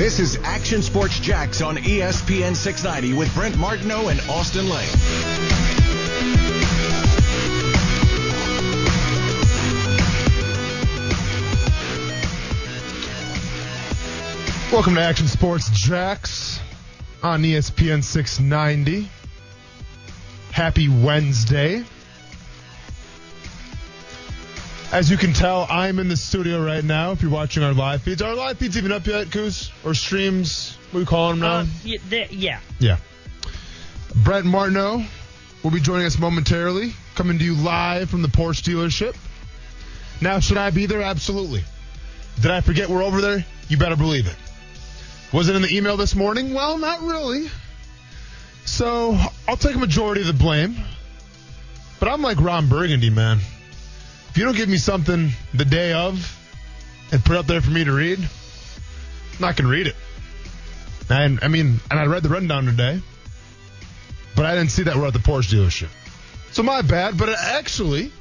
This is Action Sports Jax on ESPN 690 with Brent Martineau and Austin Lane. Welcome to Action Sports Jax on ESPN 690. Happy Wednesday. As you can tell, I'm in the studio right now. If you're watching our live feeds, are our live feeds even up yet, Coos? Or streams? What are we calling them now? Uh, yeah, yeah. Yeah. Brent Martineau will be joining us momentarily, coming to you live from the Porsche dealership. Now, should I be there? Absolutely. Did I forget we're over there? You better believe it. Was it in the email this morning? Well, not really. So I'll take a majority of the blame. But I'm like Ron Burgundy, man. If you don't give me something the day of and put it up there for me to read, I'm not going to read it. And I mean, and I read the rundown today, but I didn't see that we're at the Porsche dealership. So my bad, but actually,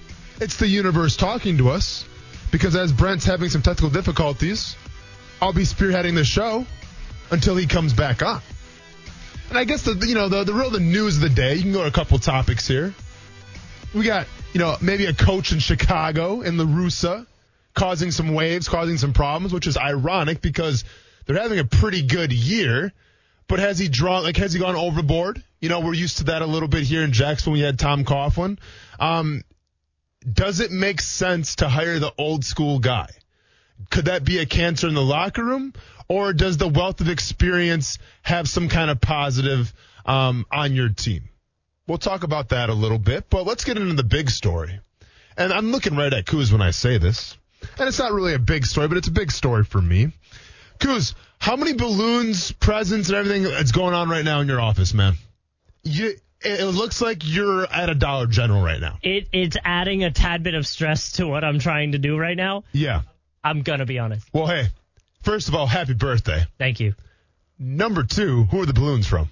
it's the universe talking to us because as Brent's having some technical difficulties, I'll be spearheading the show until he comes back on. And I guess the you know the the real the news of the day. You can go to a couple topics here. We got you know maybe a coach in Chicago in La Russa causing some waves, causing some problems, which is ironic because they're having a pretty good year. But has he drawn like has he gone overboard? You know we're used to that a little bit here in Jackson. We had Tom Coughlin. Um, does it make sense to hire the old school guy? Could that be a cancer in the locker room? Or does the wealth of experience have some kind of positive um, on your team? We'll talk about that a little bit, but let's get into the big story. And I'm looking right at Kuz when I say this. And it's not really a big story, but it's a big story for me. Kuz, how many balloons, presents, and everything that's going on right now in your office, man? You, it looks like you're at a Dollar General right now. It, it's adding a tad bit of stress to what I'm trying to do right now. Yeah. I'm going to be honest. Well, hey, first of all, happy birthday. Thank you. Number two, who are the balloons from?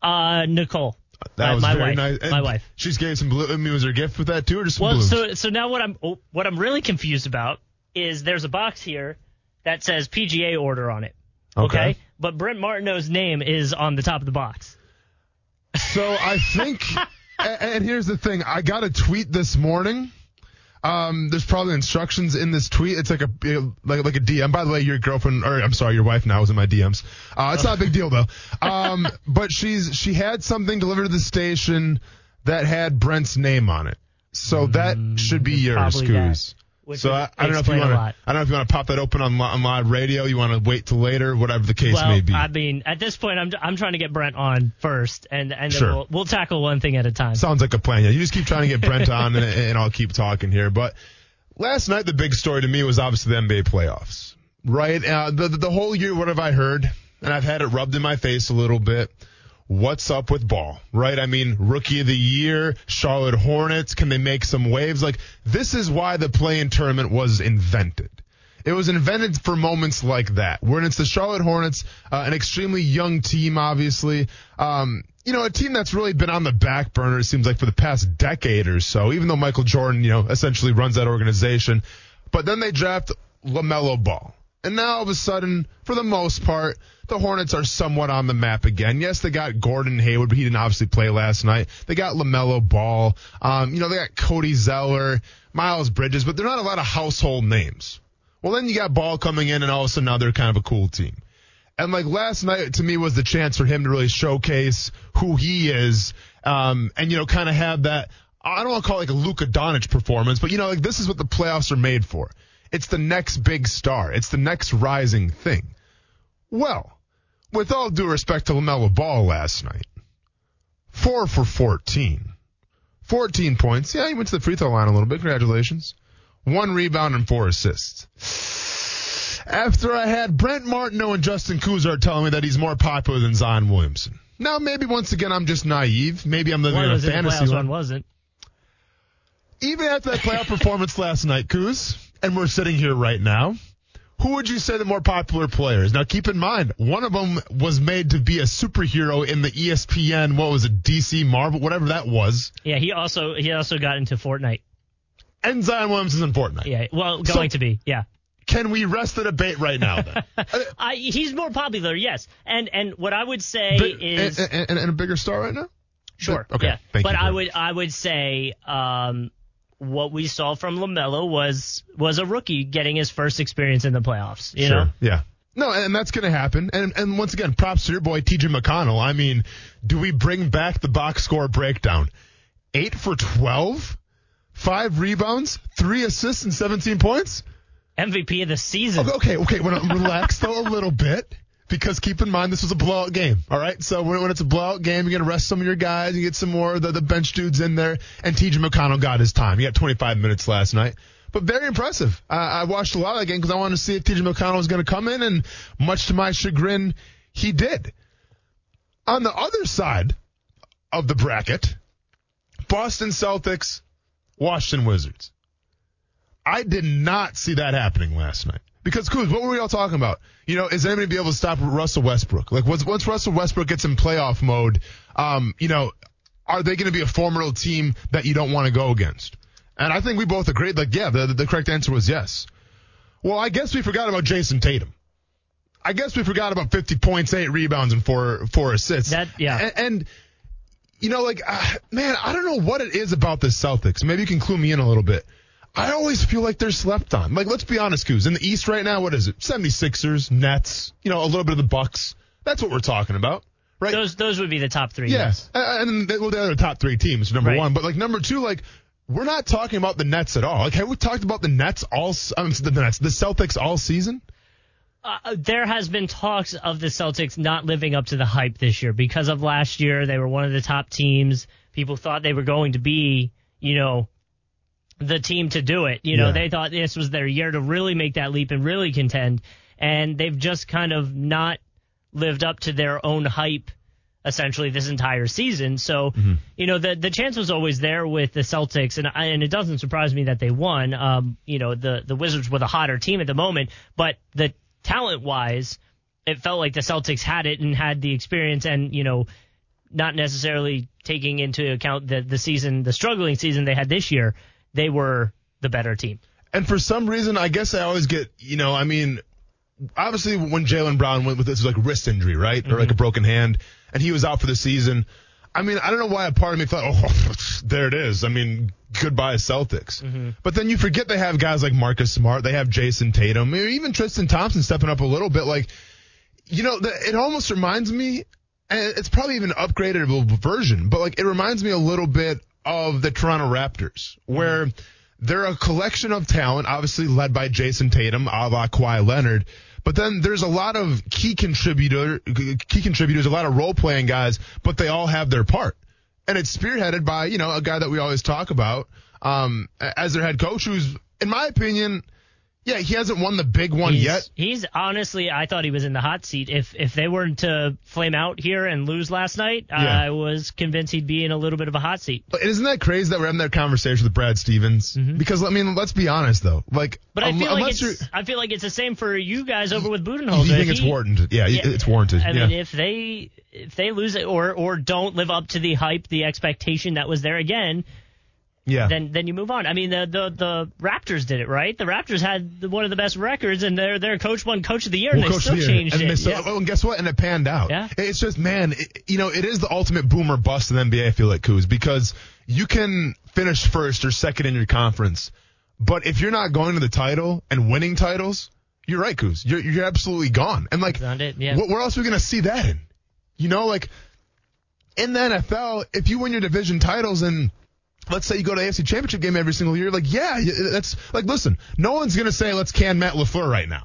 Uh, Nicole. That my, was my very wife. nice. And My wife. She's gave some balloons. I mean, was there a gift with that too, or just some Well, balloons? so so now what I'm oh, what I'm really confused about is there's a box here that says PGA order on it. Okay. But Brent Martineau's name is on the top of the box. So I think, and here's the thing: I got a tweet this morning. Um, there's probably instructions in this tweet. It's like a like like a DM. By the way, your girlfriend, or I'm sorry, your wife now is in my DMs. Uh, it's not a big deal though. Um, but she's she had something delivered to the station that had Brent's name on it. So that should be yours, Mm. Coos. Which So I, I don't know if you want to. I don't know if you want to pop that open on, on live radio. You want to wait till later, whatever the case Well, may be. I mean, at this point, I'm I'm trying to get Brent on first, and and then Sure. we'll, we'll tackle one thing at a time. Sounds like a plan. Yeah, you just keep trying to get Brent on, and, and I'll keep talking here. But last night, the big story to me was obviously the NBA playoffs, right? Uh, the, the the whole year, what have I heard? And I've had it rubbed in my face a little bit. What's up with ball, right? I mean, rookie of the year, Charlotte Hornets. Can they make some waves? Like this is why the play-in tournament was invented. It was invented for moments like that, when it's the Charlotte Hornets, uh, an extremely young team, obviously. Um, you know, a team that's really been on the back burner, it seems like, for the past decade or so, even though Michael Jordan, you know, essentially runs that organization. But then they draft LaMelo Ball. And now all of a sudden, for the most part, the Hornets are somewhat on the map again. Yes, they got Gordon Hayward, but he didn't obviously play last night. They got LaMelo Ball. Um, you know, they got Cody Zeller, Miles Bridges, but they're not a lot of household names. Well, then you got Ball coming in, and all of a sudden now they're kind of a cool team. And like last night to me was the chance for him to really showcase who he is, um, and you know, kind of have that. I don't want to call it like a Luka Doncic performance, but you know, like this is what the playoffs are made for. It's the next big star. It's the next rising thing. Well, with all due respect to LaMelo Ball last night, four for 14. 14 points. Yeah, he went to the free throw line a little bit. Congratulations. One rebound and four assists. After I had Brent Martineau and Justin Kuzar telling me that he's more popular than Zion Williamson. Now, maybe once again, I'm just naive. Maybe I'm living one in a was in the fantasy one wasn't. Even after that playoff performance last night, Kuz, and we're sitting here right now, who would you say the more popular player is? Now, keep in mind, one of them was made to be a superhero in the ESPN, what was it, DC Marvel, whatever that was. Yeah, he also he also got into Fortnite. And Zion Williamson's in Fortnite. Yeah, well, So- going to be. Yeah. Can we rest the debate right now? Then I, he's more popular, yes. And and what I would say Big- is and, and- and a bigger star right now. Sure. Okay, Yeah. thank but you I would much. I would say um, what we saw from LaMelo was was a rookie getting his first experience in the playoffs. You know. Yeah. No, and that's going to happen. And and once again, props to your boy TJ McConnell. I mean, do we bring back the box score breakdown? Eight for 12, five rebounds, three assists, and 17 points? MVP of the season. Okay, okay, okay. When I relax though a little bit. Because keep in mind, this was a blowout game. All right. So when, when it's a blowout game, you're to rest some of your guys. You get some more of the, the bench dudes in there. And TJ McConnell got his time. He got 25 minutes last night. But very impressive. Uh, I watched a lot of that game because I wanted to see if TJ McConnell was going to come in. And much to my chagrin, he did. On the other side of the bracket, Boston Celtics, Washington Wizards. I did not see that happening last night. Because, Kuz, what were we all talking about? You know, is anybody be able to stop Russell Westbrook? Like, once, once Russell Westbrook gets in playoff mode, um, you know, are they going to be a formidable team that you don't want to go against? And I think we both agreed, like, yeah, the, the correct answer was yes. Well, I guess we forgot about Jayson Tatum. I guess we forgot about 50 points, eight rebounds, and four, four assists. That- yeah. And, and you know, like, uh, man, I don't know what it is about the Celtics. Maybe you can clue me in a little bit. I always feel like they're slept on. Like, let's be honest, Coos. In the East right now, what is it? 76ers, Nets, you know, a little bit of the Bucks. That's what we're talking about, right? Those those would be the top three. Yes. And then they- well, the other top three teams, number Right. one. But like number two, like we're not talking about the Nets at all. Like have we talked about the Nets all? I mean, the Nets, the Celtics all season? Uh, there has been talks of the Celtics not living up to the hype this year because of last year. They were one of the top teams. People thought they were going to be, you know, the team to do it. You know, Yeah. they thought this was their year to really make that leap and really contend. And they've just kind of not lived up to their own hype essentially this entire season. So, you know, the the chance was always there with the Celtics, and I- and it doesn't surprise me that they won. Um, you know, the the Wizards were the hotter team at the moment, but the talent wise, it felt like the Celtics had it and had the experience, and you know, not necessarily taking into account the the season, the struggling season they had this year, they were the better team. And for some reason, I guess I always get, you know, I mean, obviously when Jaylen Brown went with this like wrist injury, right, or like mm-hmm. a broken hand, and he was out for the season. I mean, I don't know why a part of me thought, oh, there it is. I mean, goodbye Celtics. Mm-hmm. But then you forget they have guys like Marcus Smart, they have Jayson Tatum, or even Tristan Thompson stepping up a little bit. Like, you know, the, it almost reminds me, and it's probably even an upgraded version, but like it reminds me a little bit of the Toronto Raptors, where they're a collection of talent, obviously led by Jayson Tatum, a la Kawhi Leonard. But then there's a lot of key contributor, key contributors, a lot of role playing guys, but they all have their part. And it's spearheaded by, you know, a guy that we always talk about, um, as their head coach, who's, in my opinion, yeah, he hasn't won the big one He's, yet. he's honestly, I thought he was in the hot seat. If if they weren't to flame out here and lose last night, Yeah. I was convinced he'd be in a little bit of a hot seat. But isn't that crazy that we're having that conversation with Brad Stevens? Because I mean, let's be honest though. Like, Mm-hmm. But I un- feel like it's I feel like it's the same for you guys over with Budenholzer. you think If it's he- warranted? Yeah, Yeah, it's warranted. I yeah. mean, if they if they lose it or or don't live up to the hype, the expectation that was there again, yeah. then then you move on. I mean, the the the Raptors did it right. The Raptors had one of the best records, and their their coach won Coach of the Year, and Well, they Coach still the Year. changed and it. They still, Yeah. oh, and guess what? And it panned out. Yeah. It's just, man, it, you know, it is the ultimate boomer bust in the NBA, I feel like, Kuz, because you can finish first or second in your conference, but if you're not going to the title and winning titles, you're right, Kuz. You're, you're absolutely gone. And like, it, yeah. what, where else are we going to see that in? You know, like, in the NFL, if you win your division titles and let's say you go to AFC Championship game every single year, like, yeah, that's like, listen, no one's going to say let's can Matt LaFleur right now.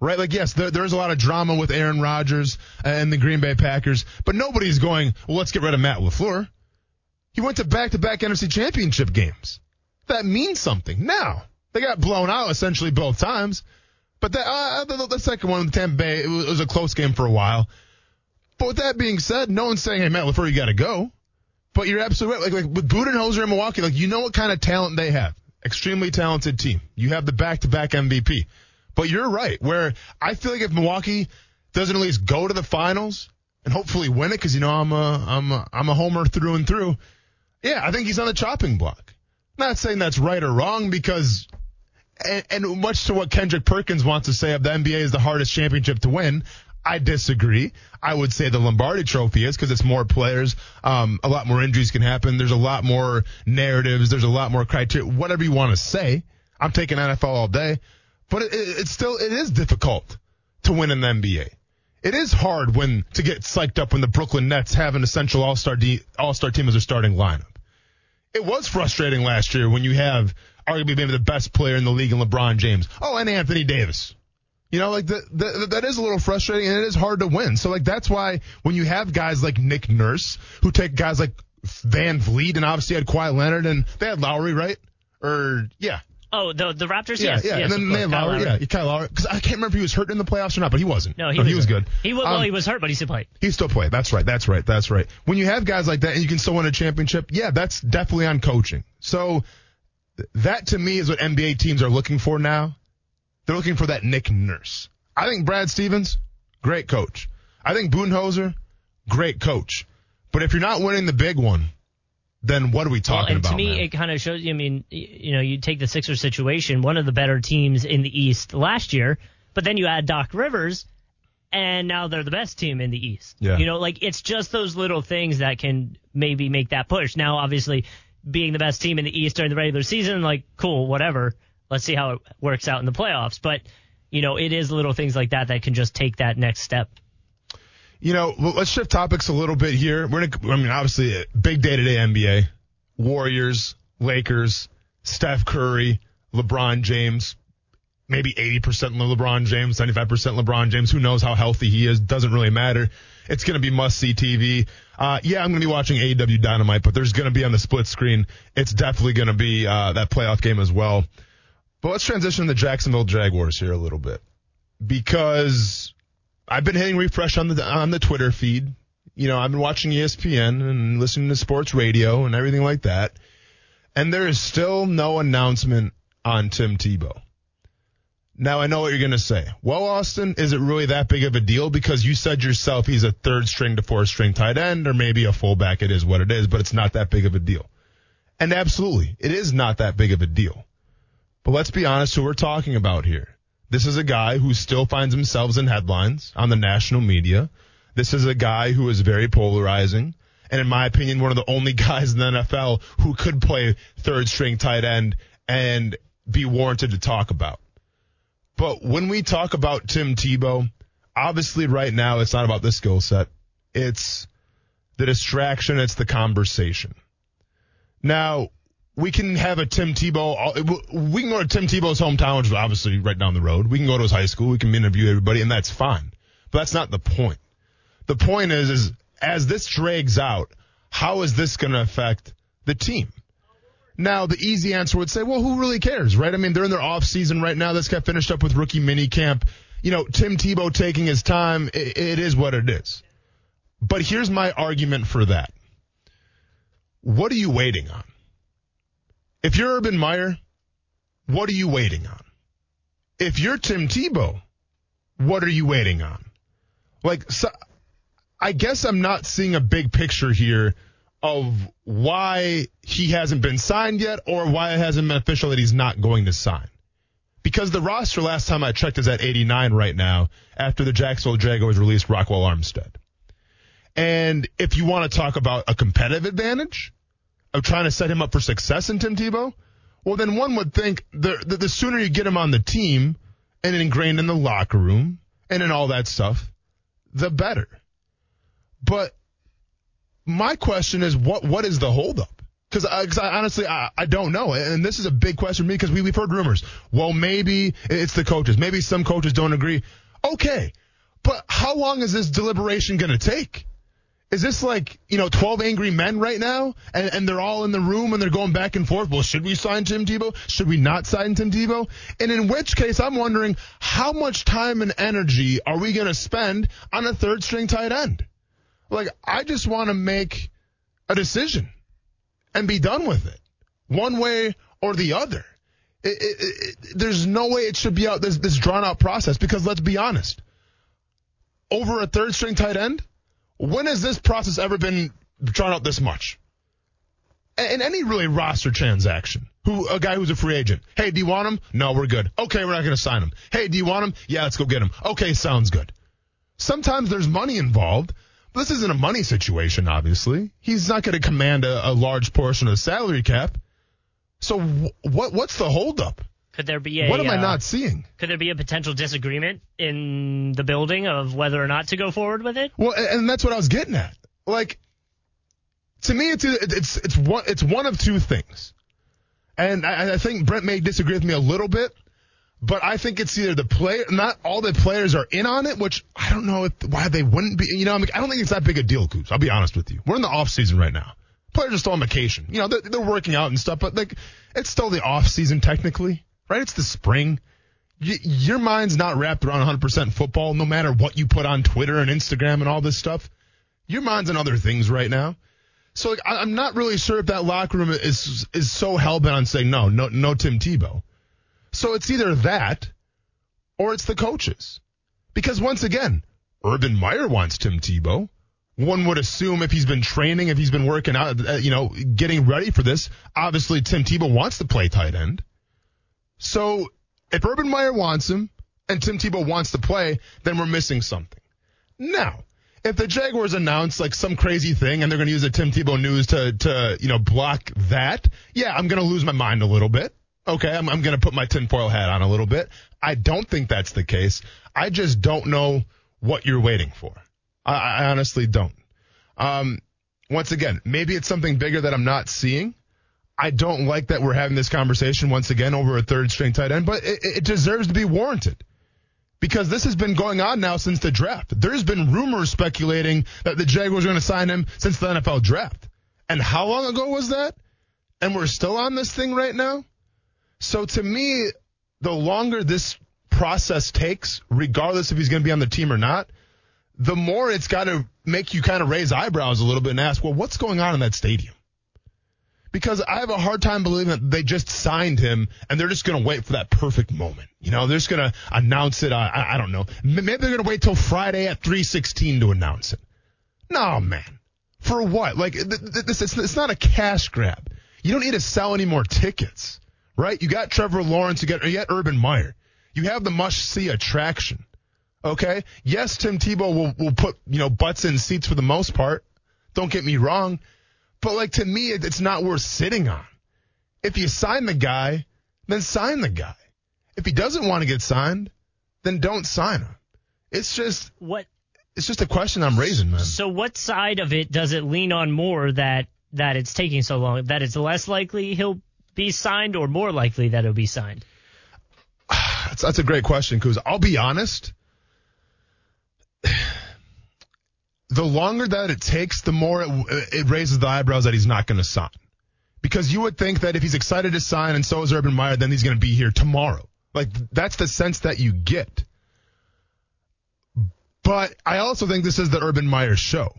Right? Like, yes, there, there's a lot of drama with Aaron Rodgers and the Green Bay Packers, but nobody's going, well, let's get rid of Matt LaFleur. He went to back-to-back NFC Championship games. That means something. Now, they got blown out essentially both times, but that, uh, the, the second one with Tampa Bay, it was, it was a close game for a while. But with that being said, no one's saying, hey, Matt LaFleur, you got to go. But you're absolutely right. Like, like with Budenholzer in Milwaukee, like you know what kind of talent they have. Extremely talented team. You have the back-to-back MVP. But you're right. Where I feel like if Milwaukee doesn't at least go to the finals and hopefully win it, because you know I'm a I'm a I'm a homer through and through. Yeah, I think he's on the chopping block. Not saying that's right or wrong because and, and much to what Kendrick Perkins wants to say of the NBA is the hardest championship to win. I disagree. I would say the Lombardi Trophy is because it's more players. Um, a lot more injuries can happen. There's a lot more narratives. There's a lot more criteria. Whatever you want to say. I'm taking NFL all day, but it, it, it's still it is difficult to win in the NBA. It is hard when to get psyched up when the Brooklyn Nets have an essential All Star All Star team as their starting lineup. It was frustrating last year when you have arguably maybe the best player in the league in LeBron James. Oh, and Anthony Davis. You know, like the, the, that is a little frustrating and it is hard to win. So like that's why when you have guys like Nick Nurse who take guys like VanVleet and obviously had Kawhi Leonard and they had Lowry, right? Or yeah. Oh, the the Raptors. Yeah, yes, yeah, yes, and then they had Lowry, Lowry. yeah, Kyle Lowry. Because I can't remember if he was hurt in the playoffs or not, but he wasn't. No, he was, he was good. He was, well, Um, he was hurt, but he still played. he still played. That's right. That's right. That's right. When you have guys like that and you can still win a championship, yeah, that's definitely on coaching. So that to me is what NBA teams are looking for now. They're looking for that Nick Nurse. I think Brad Stevens, great coach. I think Budenholzer, great coach. But if you're not winning the big one, then what are we Well, talking and about? to me, man? it kind of shows. I mean, you know, you take the Sixers situation, one of the better teams in the East last year, but then you add Doc Rivers, and now they're the best team in the East. Yeah. You know, like it's just those little things that can maybe make that push. Now, obviously, being the best team in the East during the regular season, like cool, whatever. Let's see how it works out in the playoffs. But you know, it is little things like that that can just take that next step. You know, let's shift topics a little bit here. We're gonna, I mean, obviously, a big day today, NBA. Warriors, Lakers, Steph Curry, LeBron James, maybe 80% LeBron James, 75% LeBron James. Who knows how healthy he is? Doesn't really matter. It's going to be must see TV. Uh, yeah, I'm going to be watching AEW Dynamite, but there's going to be on the split screen. It's definitely going to be, uh, that playoff game as well. But let's transition to the Jacksonville Jaguars here a little bit because I've been hitting refresh on the on the Twitter feed. You know, I've been watching ESPN and listening to sports radio and everything like that. And there is still no announcement on Tim Tebow. Now I know what you're going to say. Well, Austin, is it really that big of a deal? Because you said yourself he's a third string to fourth string tight end or maybe a fullback. It is what it is, but it's not that big of a deal. And absolutely, it is not that big of a deal. But let's be honest who we're talking about here. This is a guy who still finds himself in headlines on the national media. This is a guy who is very polarizing. And in my opinion, one of the only guys in the NFL who could play third string tight end and be warranted to talk about. But when we talk about Tim Tebow, obviously right now it's not about the skill set. It's the distraction. It's the conversation. Now, we can have a Tim Tebow. Uh, we can go to Tim Tebow's hometown, which is obviously right down the road. We can go to his high school. We can interview everybody, and that's fine. But that's not the point. The point is, is as this drags out, how is this going to affect the team? Now, the easy answer would say, well, who really cares, right? I mean, they're in their off season right now. This got finished up with rookie mini camp. You know, Tim Tebow taking his time, it, it is what it is. But here's my argument for that. What are you waiting on? If you're Urban Meyer, what are you waiting on? If you're Tim Tebow, what are you waiting on? Like, so, I guess I'm not seeing a big picture here of why he hasn't been signed yet or why it hasn't been official that he's not going to sign. Because the roster last time I checked is at 89 right now after the Jacksonville Jaguars released Ryquell Armstead. And if you want to talk about a competitive advantage of trying to set him up for success in Tim Tebow, well, then one would think the, the, the sooner you get him on the team and ingrained in the locker room and in all that stuff, the better. But my question is, what what is the holdup? Because I, I honestly I, I don't know, and this is a big question for me because we we've heard rumors. Well, maybe it's the coaches. Maybe some coaches don't agree. Okay, but how long is this deliberation going to take? Is this like, you know, 12 angry men right now? And, and they're all in the room and they're going back and forth. Well, should we sign Tim Tebow? Should we not sign Tim Tebow? And in which case, I'm wondering how much time and energy are we going to spend on a third string tight end? Like, I just want to make a decision and be done with it one way or the other. It, it, it, there's no way it should be out this, this drawn out process because let's be honest. Over a third string tight end, when has this process ever been drawn out this much? In any really roster transaction, Who a guy who's a free agent. Hey, do you want him? No, we're good. Okay, we're not going to sign him. Hey, do you want him? Yeah, let's go get him. Okay, sounds good. Sometimes there's money involved. This isn't a money situation, obviously. He's not going to command a, a, large portion of the salary cap. So what what's the holdup? Could there be a What am uh, I not seeing? Could there be a potential disagreement in the building of whether or not to go forward with it? Well, and that's what I was getting at. Like to me it's it's it's one it's one of two things. And I, I think Brent may disagree with me a little bit, but I think it's either the player, not all the players are in on it, which I don't know if, why they wouldn't be. You know, I, mean, I don't think it's that big a deal, Coops. I'll be honest with you. We're in the off season right now. Players are still on vacation. You know, they're, they're working out and stuff, but like, it's still the off season technically, right? It's the spring. Y- your mind's not wrapped around 100% football, no matter what you put on Twitter and Instagram and all this stuff. Your mind's on other things right now. So like, I, am not really sure if that locker room is is so hell bent on saying no, no, no Tim Tebow. So it's either that or it's the coaches. Because once again, Urban Meyer wants Tim Tebow. One would assume if he's been training, if he's been working out, uh, you know, getting ready for this, obviously Tim Tebow wants to play tight end. So if Urban Meyer wants him and Tim Tebow wants to play, then we're missing something. Now, if the Jaguars announce like some crazy thing and they're going to use the Tim Tebow news to, to, you know, block that, yeah, I'm going to lose my mind a little bit. Okay, I'm, I'm going to put my tinfoil hat on a little bit. I don't think that's the case. I just don't know what you're waiting for. I, I honestly don't. Um, once again, maybe it's something bigger that I'm not seeing. I don't like that we're having this conversation once again over a third string tight end, but it, it deserves to be warranted because this has been going on now since the draft. There's been rumors speculating that the Jaguars are going to sign him since the NFL draft. And how long ago was that? And we're still on this thing right now? So to me, the longer this process takes, regardless if he's going to be on the team or not, the more it's got to make you kind of raise eyebrows a little bit and ask, well, what's going on in that stadium? Because I have a hard time believing that they just signed him and they're just going to wait for that perfect moment. You know, they're just going to announce it. Uh, I, I don't know. Maybe they're going to wait till Friday at 316 to announce it. No, man. For what? Like, this, it's, it's not a cash grab. You don't need to sell any more tickets, right? You got Trevor Lawrence, you got, you got Urban Meyer. You have the must see attraction. Okay. Yes, Tim Tebow will, will put, you know, butts in seats for the most part. Don't get me wrong. But like to me, it's not worth sitting on. If you sign the guy, then sign the guy. If he doesn't want to get signed, then don't sign him. It's just what. It's just a question I'm raising, man. So what side of it does it lean on more that that it's taking so long? That it's less likely he'll be signed, or more likely that he'll be signed? that's, that's a great question because I'll be honest the longer that it takes, the more it, it raises the eyebrows that he's not going to sign. Because you would think that if he's excited to sign and so is Urban Meyer, then he's going to be here tomorrow. Like that's the sense that you get. But I also think this is the Urban Meyer show.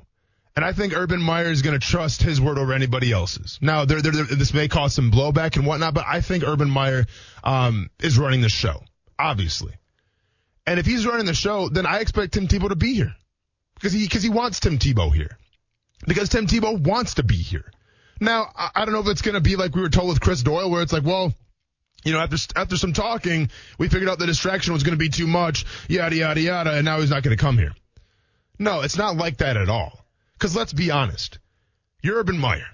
And I think Urban Meyer is going to trust his word over anybody else's. Now, they're, they're, this may cause some blowback and whatnot, but I think Urban Meyer um, is running the show, obviously. And if he's running the show, then I expect Tim Tebow to be here because he because he wants Tim Tebow here because Tim Tebow wants to be here. Now I, I don't know if it's going to be like we were told with Chris Doyle, where it's like, well, you know, after after some talking, we figured out the distraction was going to be too much, yada yada yada, and now he's not going to come here. No, it's not like that at all. Because let's be honest, you're Urban Meyer.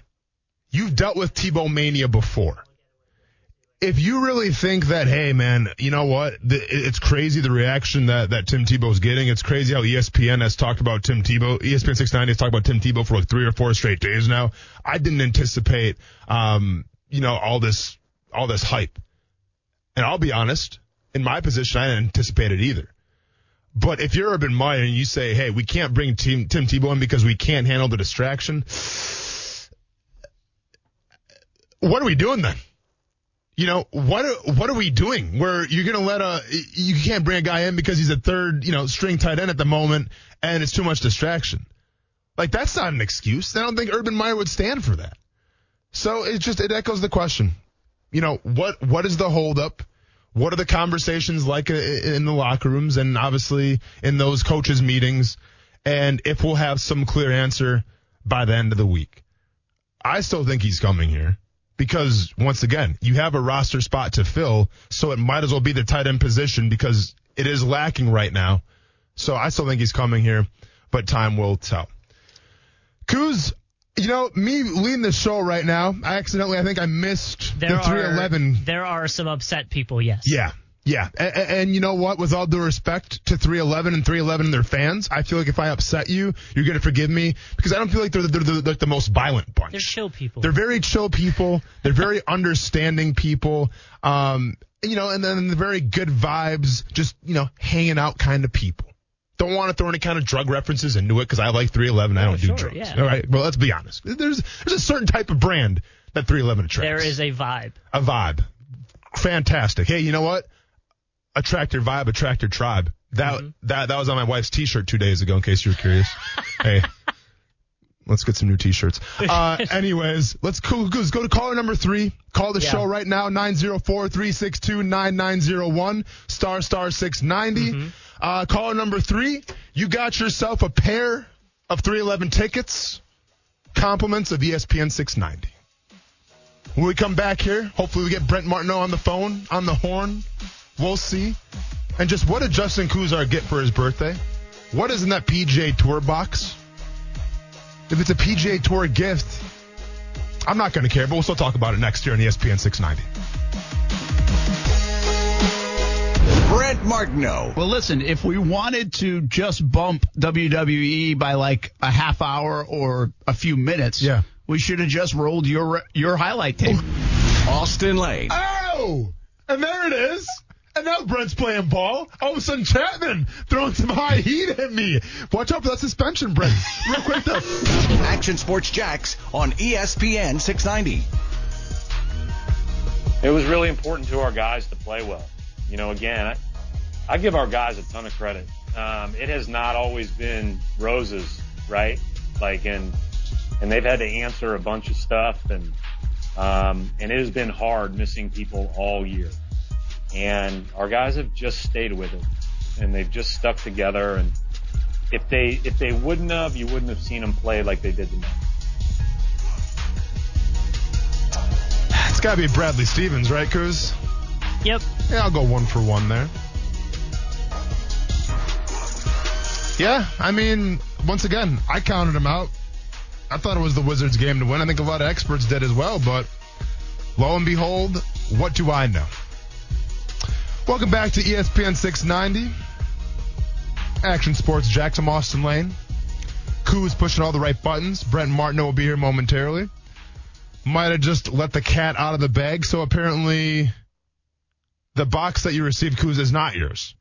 You've dealt with Tebow mania before if you really think that, hey man, you know what? It's crazy the reaction that, that Tim Tebow's getting. It's crazy how ESPN has talked about Tim Tebow. ESPN 690 has talked about Tim Tebow for like three or four straight days now. I didn't anticipate, um, you know, all this, all this hype. And I'll be honest, in my position, I didn't anticipate it either. But if you're Urban Meyer and you say, hey, we can't bring Tim, Tim Tebow in because we can't handle the distraction, what are we doing then? You know, what are, what are we doing where you're going to let a, you can't bring a guy in because he's a third, you know, string tight end at the moment and it's too much distraction. Like that's not an excuse. I don't think Urban Meyer would stand for that. So it just, it echoes the question. You know, what, what is the holdup? What are the conversations like in the locker rooms and obviously in those coaches meetings? And if we'll have some clear answer by the end of the week. I still think he's coming here because once again, you have a roster spot to fill, so it might as well be the tight end position because it is lacking right now. So I still think he's coming here, but time will tell. Kuz, you know, me leading the show right now, I accidentally, I think I missed There the are 311. there are some upset people. Yes. Yeah. Yeah. And, and you know what? With all due respect to 311 and 311 and their fans, I feel like if I upset you, you're going to forgive me because I don't feel like they're, they're, they're, like the most violent bunch. They're chill people. They're very chill people. They're very understanding people. Um, you know, and then the very good vibes, just, you know, hanging out kind of people. Don't want to throw any kind of drug references into it because I like 311. I don't do drugs. yeah. All right. Well, let's be honest. There's, there's a certain type of brand that 311 attracts. there is a vibe. a vibe. Fantastic. Hey, you know what? Attract your vibe, attract your tribe. That that that was on my wife's T-shirt two days ago. In case you were curious. hey, let's get some new T-shirts. Uh, anyways, let's go, go go to caller number three. Call the Yeah. show right now 904-362-9901 star star 690. Uh, caller number three. You got yourself a pair of 311 tickets. Compliments of ESPN 690. When we come back here, hopefully we get Brent Martineau on the phone, on the horn. We'll see. And just what did Justin Kuzar get for his birthday? What is in that PGA Tour box? If it's a PGA Tour gift, I'm not going to care, but we'll still talk about it next year on ESPN 690. Brent Martineau. Well, listen, if we wanted to just bump WWE by like a half hour or a few minutes, Yeah. we should have just rolled your your highlight tape. Austin Lane. Oh! And there it is. And now Brent's playing ball. All of a sudden, Chapman throwing some high heat at me. Watch out for that suspension, Brent. Real quick, though. Action Sports Jax on ESPN 690. it was really important to our guys to play well. You know, again, I, I give our guys a ton of credit. Um, it has not always been roses, right? Like, and and they've had to answer a bunch of stuff, and um, and it has been hard missing people all year. And our guys have just stayed with it, and they've just stuck together. And if they if they wouldn't have, you wouldn't have seen them play like they did tonight. It's got to be Bradley Stevens, right, Kuz? Yep. Yeah, I'll go one for one there. Yeah, I mean, once again, I counted him out. I thought it was the Wizards' game to win. I think a lot of experts did as well, but lo and behold, what do I know? Welcome back to ESPN 690. Action Sports Jackson Austin Lane. Koo is pushing all the right buttons. Brent Martin will be here momentarily. Might have just let the cat out of the bag, so apparently the box that you received, Kuz, is not yours.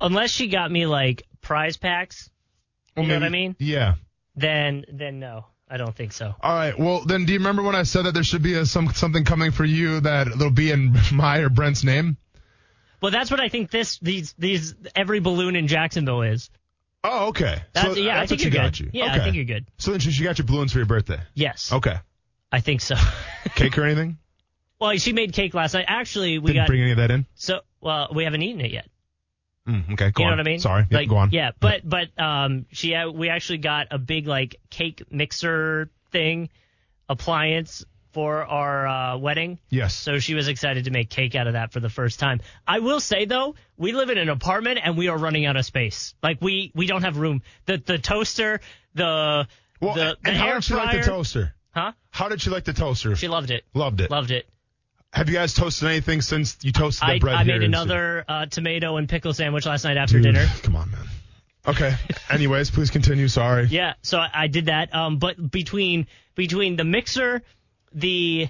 Unless she got me like prize packs, Well, You know what I mean? Yeah. then then no, I don't think so. All right. Well, then, do you remember when I said that there should be a, some something coming for you that it'll be in my or Brent's name? Well, that's what I think this these these every balloon in Jacksonville is. Oh, okay. That's, so yeah, I think you're got good. you. Yeah, okay. I think you're good. So then she, she got your balloons for your birthday. Yes, Okay. I think so. Cake or anything? well, she made cake last night. Actually, we Didn't got bring any of that in. so well we haven't eaten it yet. Mm, okay. Go you know on. what I mean? Sorry. Yeah, like, go on. Yeah, but but um, she uh, we actually got a big like cake mixer thing, appliance for our uh, wedding. Yes. So she was excited to make cake out of that for the first time. I will say though, we live in an apartment and we are running out of space. Like we we don't have room. The the toaster, the well, the, the and how air did she fryer. like the toaster? Huh? How did she like the toaster? She loved it. Loved it. Loved it. Have you guys toasted anything since you toasted the bread I made another uh, tomato and pickle sandwich last night after Dude, dinner. Come on, man. Okay. Anyways, please continue. Sorry. Yeah, so I, I did that. Um, but between between the mixer, the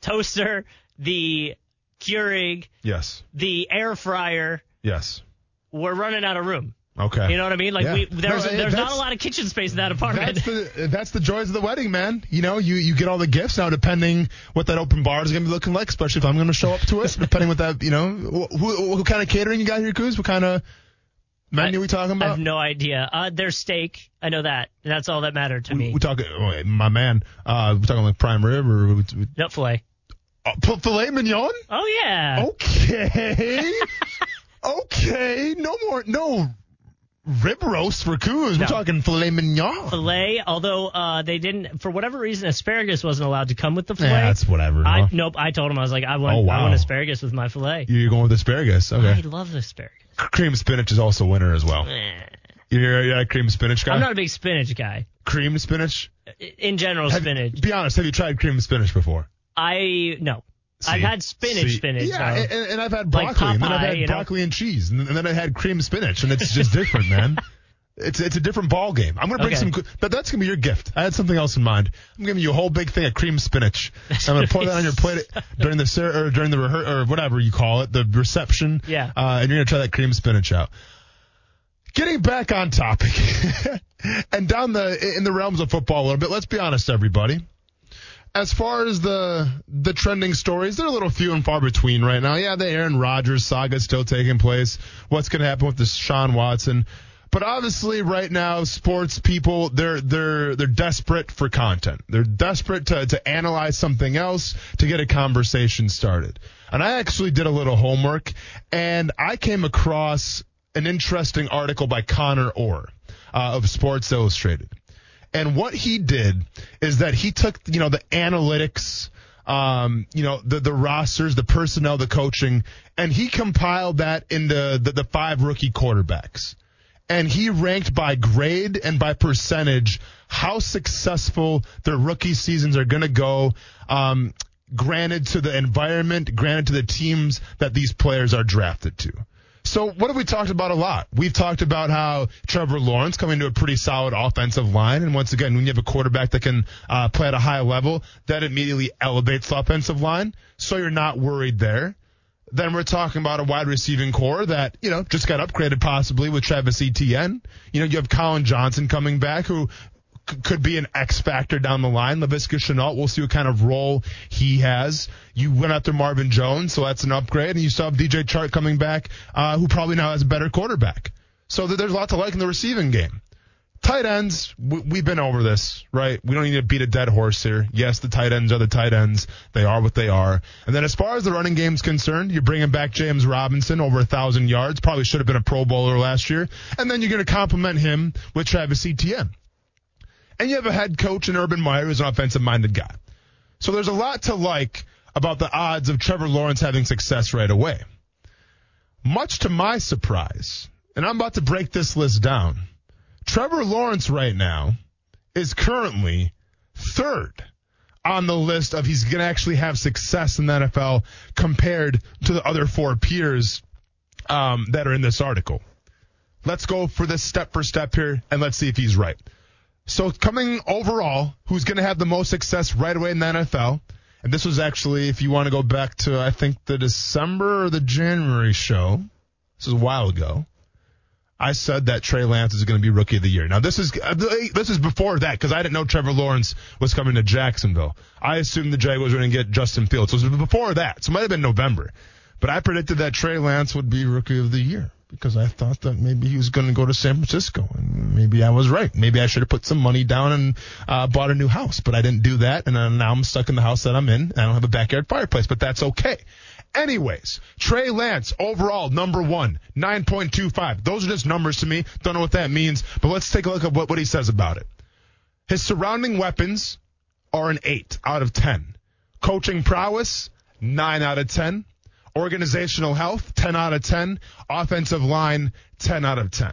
toaster, the Keurig, Yes. the air fryer, Yes. we're running out of room. Okay. You know what I mean? Like Yeah. we there's there's not a lot of kitchen space in that apartment. That's the that's the joys of the wedding, man. You know, you you get all the gifts now, depending what that open bar is gonna be looking like. Especially if I'm gonna show up to it, depending what that you know, wh- who, what kind of catering you got here, Coos? What kind of menu we talking about? I have no idea. Uh, there's steak. I know that. That's all that mattered to we, me. we talking, oh, my man. Uh, we talking like prime rib or we, we, Nut filet. uh, filet mignon? Oh yeah. Okay. okay. No more. No rib roast for Coos. We're talking filet mignon. Filet, although uh, they didn't, for whatever reason, asparagus wasn't allowed to come with the filet. Yeah, that's whatever. I huh? nope. I told him I was like, I want, Oh, wow. I want asparagus with my filet. You're going with asparagus. Okay. I love asparagus. Cream spinach is also winner as well. You're, you're a cream spinach guy? I'm not a big spinach guy. cream spinach? In general, Have- spinach. Be honest, have you tried cream spinach before? I no. I've had spinach, See? spinach. Yeah, though. and, and I've had Like broccoli, and then I've had you know? broccoli and cheese, and, and then I had cream spinach, and it's just different, man. It's it's a different ball game. I'm gonna bring Okay. some, good- but that's gonna be your gift. I had something else in mind. I'm giving you a whole big thing of cream spinach. I'm gonna pour that on your plate during the ser- or during the rehe- or whatever you call it, the reception. Yeah. Uh, and you're gonna try that cream spinach out. Getting back on topic, and down the in the realms of football a little bit. Let's be honest, everybody as far as the the trending stories, they're a little few and far between right now. Yeah, the Aaron Rodgers saga is still taking place. What's going to happen with the Sean Watson? But obviously, right now, sports people they're they're they're desperate for content. They're desperate to to analyze something else to get a conversation started. And I actually did a little homework, and I came across an interesting article by Connor Orr uh, of Sports Illustrated. And what he did is that he took, you know, the analytics, um, you know, the, the rosters, the personnel, the coaching, and he compiled that into the, the five rookie quarterbacks. And he ranked by grade and by percentage how successful their rookie seasons are going to go. Um, granted to the environment, granted to the teams that these players are drafted to. So what have we talked about a lot? We've talked about how Trevor Lawrence coming to a pretty solid offensive line, and once again, when you have a quarterback that can uh, play at a high level, that immediately elevates the offensive line. So you're not worried there. Then we're talking about a wide receiving corps that, you know, just got upgraded possibly with Travis Etienne. You know, you have Collin Johnson coming back who could be an X factor down the line. Laviska Shenault, we'll see what kind of role he has. You went after Marvin Jones, so that's an upgrade. And you still have DJ Chark coming back, uh, who probably now has a better quarterback. So th- there's a lot to like in the receiving game. Tight ends, we, we've been over this, right? We don't need to beat a dead horse here. Yes, the tight ends are the tight ends. They are what they are. And then as far as the running game's concerned, you're bringing back James Robinson over a thousand yards. Probably should have been a Pro Bowler last year. And then you're going to complement him with Travis Etienne. And you have a head coach in Urban Meyer who's an offensive minded guy. So there's a lot to like about the odds of Trevor Lawrence having success right away. Much to my surprise, and I'm about to break this list down. Trevor Lawrence right now is currently third on the list of he's going to actually have success in the NFL compared to the other four peers um, that are in this article. Let's go for this step for step here and let's see if he's right. So coming overall, who's going to have the most success right away in the NFL? And this was actually, if you want to go back to, I think the December or the January show. This is a while ago. I said that Trey Lance is going to be rookie of the year. Now this is uh, this is before that because I didn't know Trevor Lawrence was coming to Jacksonville. I assumed the Jaguars were going to get Justin Fields. So it was before that. So it might have been November. But I predicted that Trey Lance would be rookie of the year because I thought that maybe he was going to go to San Francisco maybe I was right. Maybe I should have put some money down and uh, bought a new house, but I didn't do that. And now I'm stuck in the house that I'm in. I don't have a backyard fireplace, but that's okay. Anyways, Trey Lance overall number one, 9.25. Those are just numbers to me. Don't know what that means, but let's take a look at what, what he says about it. His surrounding weapons are an 8 out of 10. Coaching prowess, 9 out of 10. Organizational health, 10 out of 10. Offensive line, 10 out of 10.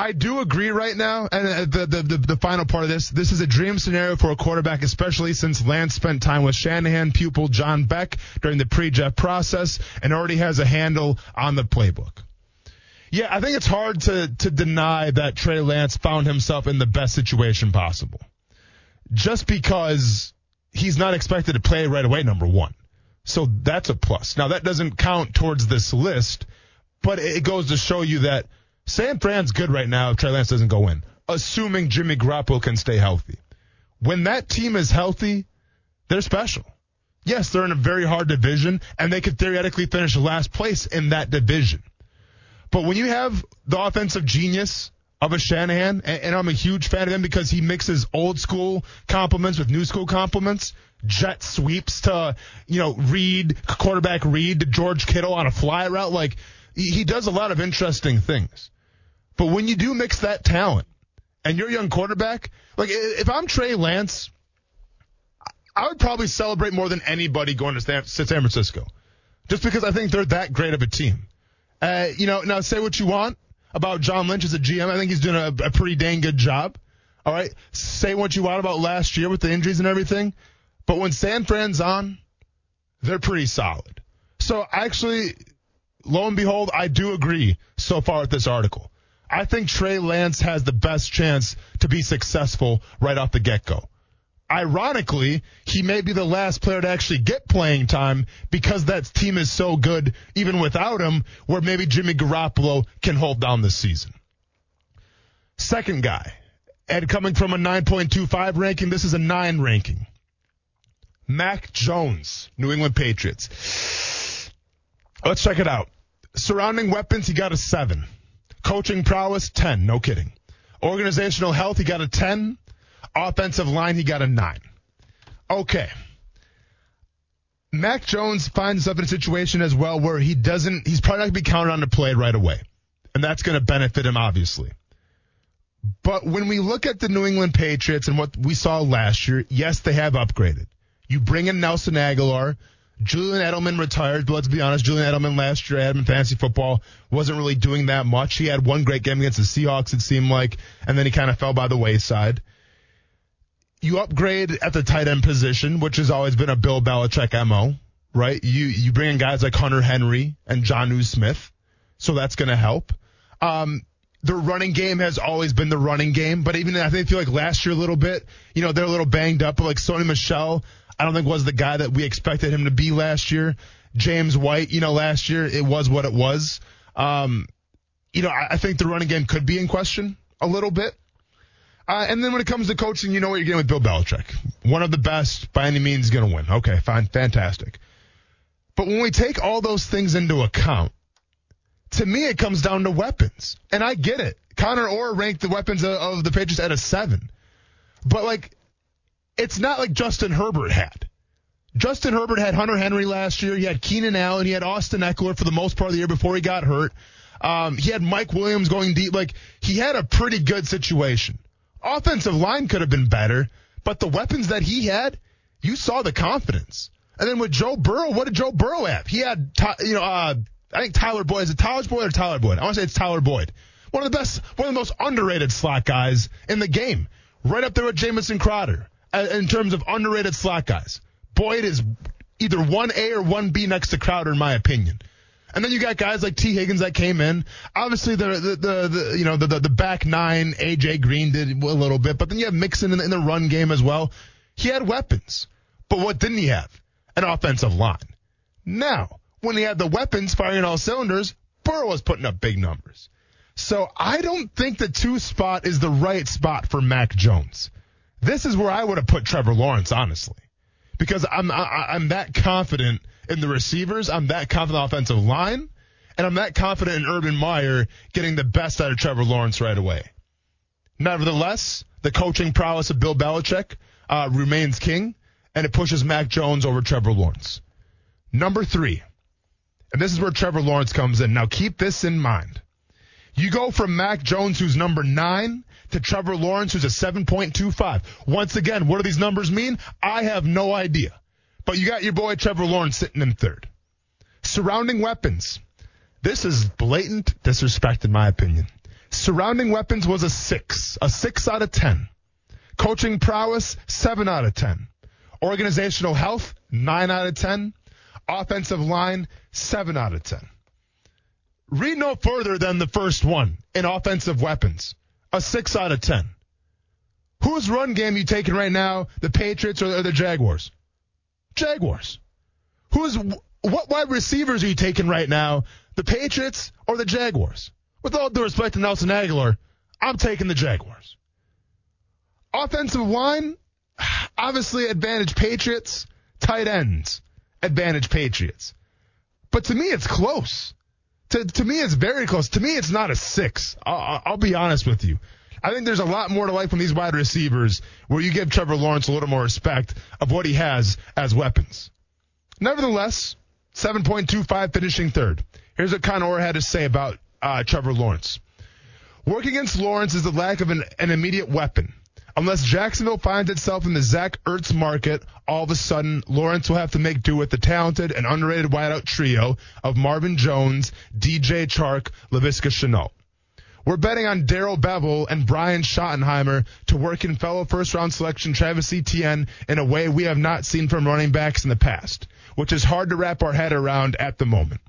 I do agree right now, and uh, the, the, the, the final part of this, this is a dream scenario for a quarterback, especially since Lance spent time with Shanahan pupil John Beck during the pre-Jeff process and already has a handle on the playbook. Yeah, I think it's hard to, to deny that Trey Lance found himself in the best situation possible. Just because he's not expected to play right away, number one. So that's a plus. Now that doesn't count towards this list, but it goes to show you that San Fran's good right now if Trey Lance doesn't go in, assuming Jimmy Garoppolo can stay healthy. When that team is healthy, they're special. Yes, they're in a very hard division, and they could theoretically finish last place in that division. But when you have the offensive genius of a Shanahan, and, and I'm a huge fan of him because he mixes old school complements with new school complements, jet sweeps to, you know, read, quarterback read to George Kittle on a fly route. Like, he, he does a lot of interesting things. But when you do mix that talent and you're a young quarterback, like if I'm Trey Lance, I would probably celebrate more than anybody going to San, Francisco, just because I think they're that great of a team. Uh, you know, now say what you want about John Lynch as a GM. I think he's doing a, a pretty dang good job. All right, say what you want about last year with the injuries and everything, but when San Fran's on, they're pretty solid. So actually, lo and behold, I do agree so far with this article. I think Trey Lance has the best chance to be successful right off the get go. Ironically, he may be the last player to actually get playing time because that team is so good, even without him, where maybe Jimmy Garoppolo can hold down this season. Second guy, and coming from a 9.25 ranking, this is a 9 ranking. Mac Jones, New England Patriots. Let's check it out. Surrounding weapons, he got a 7. Coaching prowess, 10. No kidding. Organizational health, he got a 10. Offensive line, he got a 9. Okay. Mac Jones finds himself in a situation as well where he doesn't, he's probably not going to be counted on to play right away. And that's going to benefit him, obviously. But when we look at the New England Patriots and what we saw last year, yes, they have upgraded. You bring in Nelson Agholor. Julian Edelman retired, but let's be honest, Julian Edelman last year, in fantasy football, wasn't really doing that much. He had one great game against the Seahawks, it seemed like, and then he kind of fell by the wayside. You upgrade at the tight end position, which has always been a Bill Belichick MO, right? You, you bring in guys like Hunter Henry and Jonnu Smith, so that's going to help. Um, the running game has always been the running game, but even I think feel like last year a little bit, you know, they're a little banged up. But like Sony Michel, I don't think was the guy that we expected him to be last year. James White, you know, last year it was what it was. Um, you know, I, I think the running game could be in question a little bit. Uh, and then when it comes to coaching, you know what you're getting with Bill Belichick. One of the best by any means going to win. Okay, fine, fantastic. But when we take all those things into account, to me, it comes down to weapons. And I get it. Connor Orr ranked the weapons of, of the Patriots at a seven. But like, it's not like Justin Herbert had. Justin Herbert had Hunter Henry last year. He had Keenan Allen. He had Austin Ekeler for the most part of the year before he got hurt. Um, he had Mike Williams going deep. Like, he had a pretty good situation. Offensive line could have been better, but the weapons that he had, you saw the confidence. And then with Joe Burrow, what did Joe Burrow have? He had, you know, uh, I think Tyler Boyd is it Tyler Boyd or Tyler Boyd? I want to say it's Tyler Boyd. One of the best, one of the most underrated slot guys in the game. Right up there with Jamison Crowder Uh, in terms of underrated slot guys. Boyd is either 1A or 1B next to Crowder in my opinion. And then you got guys like Tee Higgins that came in. Obviously, the the, the, the you know the, the, the back nine, AJ Green did a little bit, but then you have Mixon in the, in the run game as well. He had weapons, but what didn't he have? An offensive line. Now, when he had the weapons firing all cylinders, Burrow was putting up big numbers. So I don't think the two spot is the right spot for Mac Jones. This is where I would have put Trevor Lawrence, honestly, because I'm I, I'm that confident in the receivers, I'm that confident offensive line, and I'm that confident in Urban Meyer getting the best out of Trevor Lawrence right away. Nevertheless, the coaching prowess of Bill Belichick uh, remains king, and it pushes Mac Jones over Trevor Lawrence. Number three, and this is where Trevor Lawrence comes in. Now keep this in mind. You go from Mac Jones, who's number nine, to Trevor Lawrence, who's a 7.25. Once again, what do these numbers mean? I have no idea. But you got your boy Trevor Lawrence sitting in third. Surrounding weapons. This is blatant disrespect in my opinion. Surrounding weapons was a six, a six out of 10. Coaching prowess, seven out of 10. Organizational health, nine out of 10. Offensive line, 7 out of 10. Read no further than the first one in offensive weapons. A 6 out of 10. Whose run game are you taking right now? The Patriots or the Jaguars? Jaguars. Who's what wide receivers are you taking right now? The Patriots or the Jaguars? With all due respect to Nelson Agholor, I'm taking the Jaguars. Offensive line, obviously advantage Patriots. Tight ends, advantage Patriots. But to me, it's close. To, to me, it's very close. To me, it's not a six. I'll, I'll be honest with you. I think there's a lot more to life from these wide receivers where you give Trevor Lawrence a little more respect of what he has as weapons. Nevertheless, 7.25 finishing third. Here's what Connor had to say about uh, Trevor Lawrence. Working against Lawrence is the lack of an, an immediate weapon. Unless Jacksonville finds itself in the Zach Ertz market, all of a sudden Lawrence will have to make do with the talented and underrated wideout trio of Marvin Jones, DJ Chark, Laviska Shenault. We're betting on Darrell Bevell and Brian Schottenheimer to work in fellow first round selection Travis Etienne in a way we have not seen from running backs in the past, which is hard to wrap our head around at the moment.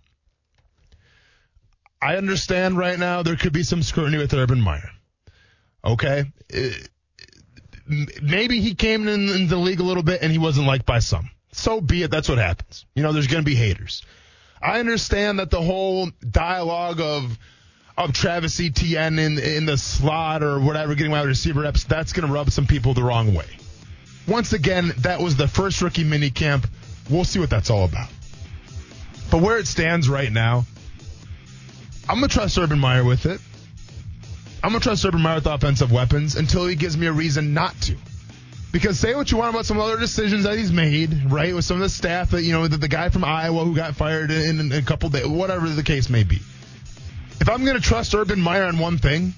I understand right now there could be some scrutiny with Urban Meyer. Okay? It, maybe he came in, in the league a little bit and he wasn't liked by some. So be it. That's what happens. You know, there's going to be haters. I understand that the whole dialogue of of Travis Etienne in in the slot or whatever, getting wide receiver reps, that's going to rub some people the wrong way. Once again, that was the first rookie mini camp. We'll see what that's all about. But where it stands right now, I'm to trust Urban Meyer with it. I'm going to trust Urban Meyer with offensive weapons until he gives me a reason not to. Because say what you want about some other decisions that he's made, right? With some of the staff that, you know, the, the guy from Iowa who got fired in, in a couple days, whatever the case may be. If I'm going to trust Urban Meyer on one thing,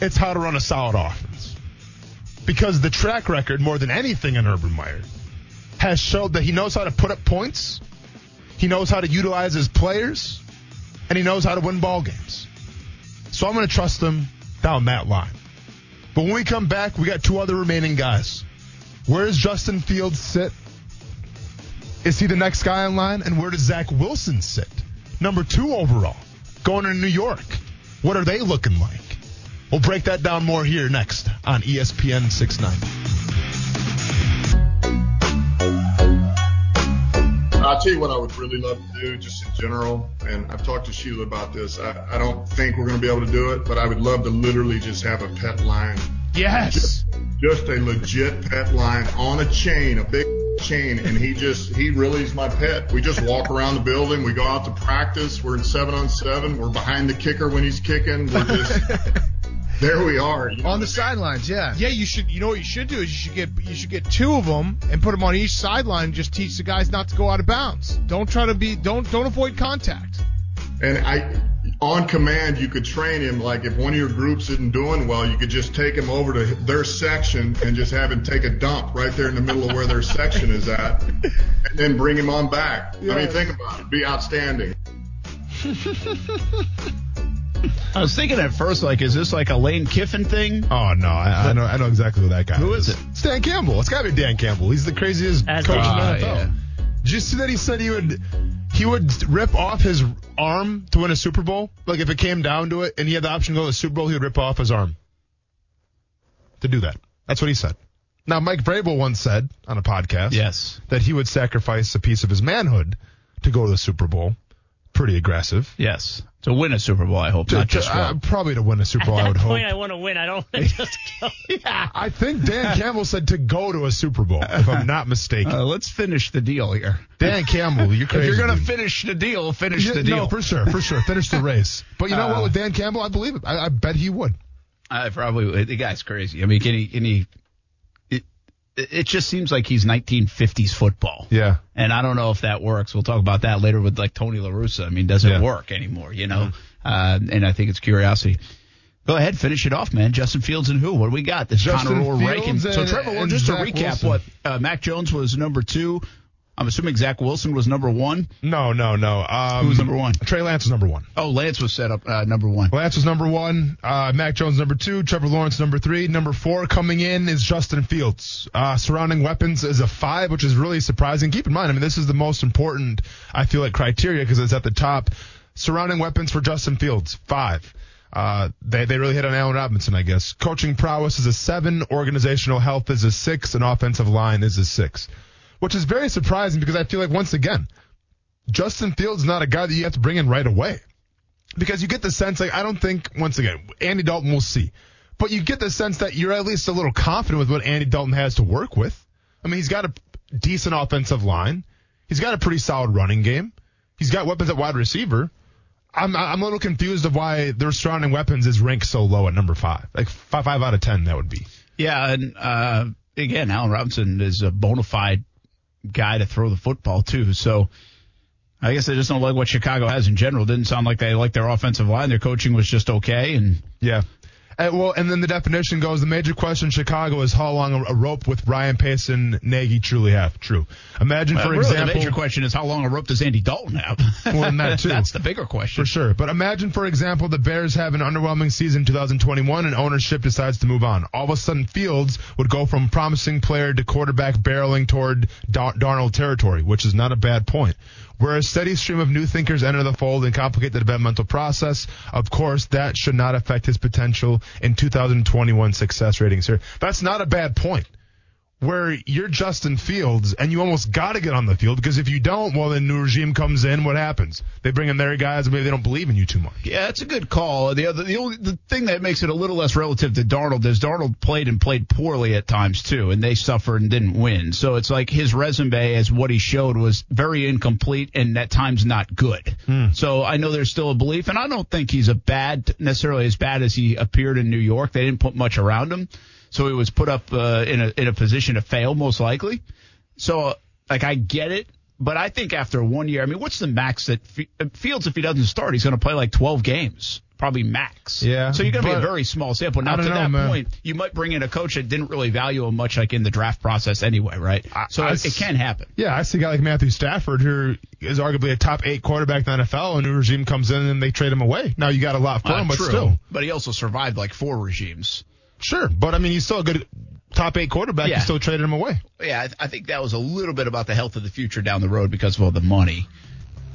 it's how to run a solid offense. Because the track record, more than anything in Urban Meyer, has showed that he knows how to put up points, he knows how to utilize his players, and he knows how to win ball games. So I'm going to trust him down that line. But when we come back, we got two other remaining guys. Where does Justin Fields sit? Is he the next guy in line? And where does Zach Wilson sit? Number two overall, going to New York. What are they looking like? We'll break that down more here next on ESPN 690. I'll tell you what I would really love to do, just in general, and I've talked to Sheila about this. I, I don't think we're going to be able to do it, but I would love to literally just have a pet line. Yes. Just a legit pet line on a chain, a big chain, and he just, he really is my pet. We just walk around the building. We go out to practice. We're in seven on seven. We're behind the kicker when he's kicking. We're just, there we are. you know? On the sidelines, yeah. Yeah, you should. You know what you should do is you should get you should get two of them and put them on each sideline and just teach the guys not to go out of bounds. Don't try to be. Don't don't avoid contact. And I, on command, you could train him. Like if one of your groups isn't doing well, you could just take him over to their section and just have him take a dump right there in the middle of where their section is at, and then bring him on back. I mean, think about it. It'd be outstanding. I was thinking at first, like, is this like a Lane Kiffin thing? Oh no, I, I know I know exactly who that guy Who is. is it? It's Dan Campbell. It's got to be Dan Campbell. He's the craziest As coach in the the- NFL. yeah. Did you see that he said he would he would rip off his arm to win a Super Bowl? Like if it came down to it, and he had the option to go to the Super Bowl, he would rip off his arm to do that. That's what he said. Now Mike Vrabel once said on a podcast, Yes. that he would sacrifice a piece of his manhood to go to the Super Bowl. Pretty aggressive. Yes. To win a Super Bowl, I hope, To- not to- just uh, one. probably to win a Super At Bowl, I that would hope. point, I want to win. I don't want to just go. yeah. I think Dan Campbell said to go to a Super Bowl, if I'm not mistaken. Uh, let's finish the deal here. Dan Campbell, you're If crazy. you're going to finish the deal, finish Yeah, the deal. No, for sure, for sure. Finish the race. But you know what? Uh, With Dan Campbell, I believe it. I, I bet he would. I probably would. The guy's crazy. I mean, can he? Can he? It, just seems like he's 1950s football. Yeah. And I don't know if that works. We'll talk about that later with like Tony La Russa. I mean, does it Yeah. work anymore? You know, uh, and I think it's curiosity. Go ahead, finish it off, man. Justin Fields and who? What do we got? This Justin Conor Fields ranking. So Trevor, and just to recap, Wilson. what uh, Mac Jones was number two. I'm assuming Zach Wilson was number one. No, no, no. Um, Who was number one? Trey Lance was number one. Oh, Lance was set up uh, number one. Lance was number one. Uh, Mac Jones number two. Trevor Lawrence number three. Number four coming in is Justin Fields. Uh, surrounding weapons is a five, which is really surprising. Keep in mind, I mean, this is the most important, I feel like, criteria because it's at the top. Surrounding weapons for Justin Fields, five. Uh, they, they really hit on Allen Robinson, I guess. Coaching prowess is a seven. Organizational health is a six. And offensive line is a six. Which is very surprising because I feel like, once again, Justin Fields is not a guy that you have to bring in right away because you get the sense like I don't think once again Andy Dalton will see, but you get the sense that you're at least a little confident with what Andy Dalton has to work with. I mean, he's got a decent offensive line, he's got a pretty solid running game, he's got weapons at wide receiver. I'm I'm a little confused of why their surrounding weapons is ranked so low at number five, like five five out of ten that would be. Yeah, and uh, again, Allen Robinson is a bona fide guy to throw the football too. So I guess I just don't like what Chicago has in general. Didn't sound like they like their offensive line. Their coaching was just okay, and Yeah. Uh, well, and then the definition goes: the major question in Chicago is how long a, a rope with Ryan Pace and Nagy truly have. True. Imagine, Uh, for really, example, the major question is how long a rope does Andy Dalton have? Well, and that too. That's the bigger question. For sure. But imagine, for example, the Bears have an underwhelming season in 2021 and ownership decides to move on. All of a sudden, Fields would go from promising player to quarterback barreling toward Dar- Darnold territory, which is not a bad point. Where a steady stream of new thinkers enter the fold and complicate the developmental process, of course, that should not affect his potential in 2021 success ratings here. That's not a bad point where you're Justin Fields and you almost got to get on the field because if you don't, well, then new regime comes in. What happens? They bring in their guys and maybe they don't believe in you too much. Yeah, it's a good call. The other, the only, the thing that makes it a little less relative to Darnold is Darnold played and played poorly at times too, and they suffered and didn't win. So it's like his resume as what he showed was very incomplete and at times not good. Hmm. So I know there's still a belief, and I don't think he's a bad, necessarily as bad as he appeared in New York. They didn't put much around him, so he was put up uh, in a in a position to fail most likely. So like I get it. But I think after one year, I mean, what's the max that F- Fields, if he doesn't start, he's going to play like 12 games, probably max. Yeah, So you're going to be a very small sample. I Now, to know, that man. point, you might bring in a coach that didn't really value him much, like in the draft process anyway, right? So I it, it can happen. Yeah, I see a guy like Matthew Stafford, who is arguably a top eight quarterback in the NFL, and a new regime comes in and they trade him away. Now you got a lot for Uh, him, but true. still, But he also survived like four regimes. Sure. But I mean, he's still a good top eight quarterback. Yeah. You still traded him away. Yeah, I, I think that was a little bit about the health of the future down the road because of all the money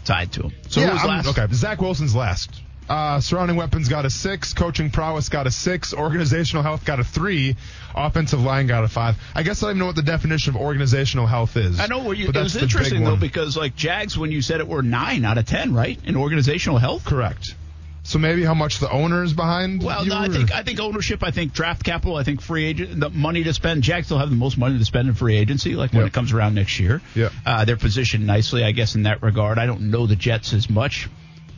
tied to him. So yeah, okay. Zach Wilson's last. Uh, surrounding weapons got a six. Coaching prowess got a six. Organizational health got a three. Offensive line got a five. I guess I don't even know what the definition of organizational health is. I know what you, but it that's was interesting though because like Jags when you said it were nine out of ten right in organizational health. Correct. So maybe how much the owner is behind? Well, no, I think I think ownership, I think draft capital, I think free agent, the money to spend. Jags will have the most money to spend in free agency, like when Yeah. it comes around next year. Yeah. uh, they're positioned nicely, I guess, in that regard. I don't know the Jets as much,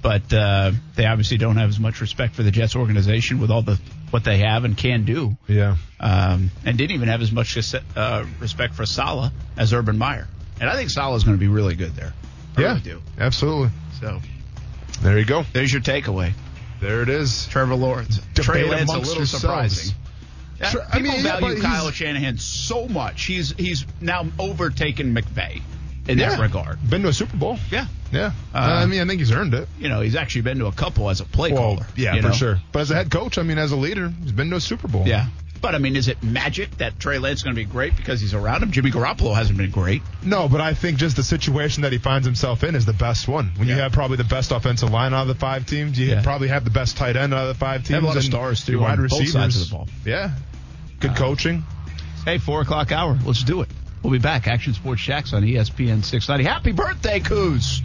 but uh, they obviously don't have as much respect for the Jets organization with all the what they have and can do, yeah. um, and didn't even have as much uh, respect for Salah as Urban Meyer. And I think Salah is going to be really good there. I Yeah. really do. Absolutely. So There you go. there's your takeaway. There it is. Trevor Lawrence. Trey Debate Lance a little yourselves. surprising. Yeah, Sure, I people mean, yeah, value Kyle Shanahan so much. He's he's now overtaken McVay in that regard. Been to a Super Bowl. Yeah. Yeah. Uh, I mean, I think he's earned it. You know, he's actually been to a couple as a play Well, caller. yeah, for know? sure. But as a head coach, I mean, as a leader, he's been to a Super Bowl. Yeah. But I mean, is it magic that Trey Lance is going to be great because he's around him? Jimmy Garoppolo hasn't been great. No, but I think just the situation that he finds himself in is the best one. When you have probably the best offensive line out of the five teams, you Yeah. probably have the best tight end out of the five teams. They have a lot of stars, too, your Wide receivers. sides of the ball. Yeah. Good Uh, coaching. Hey, four o'clock hour. Let's do it. We'll be back. Action Sports Jax on ESPN 690. Happy birthday, Coos.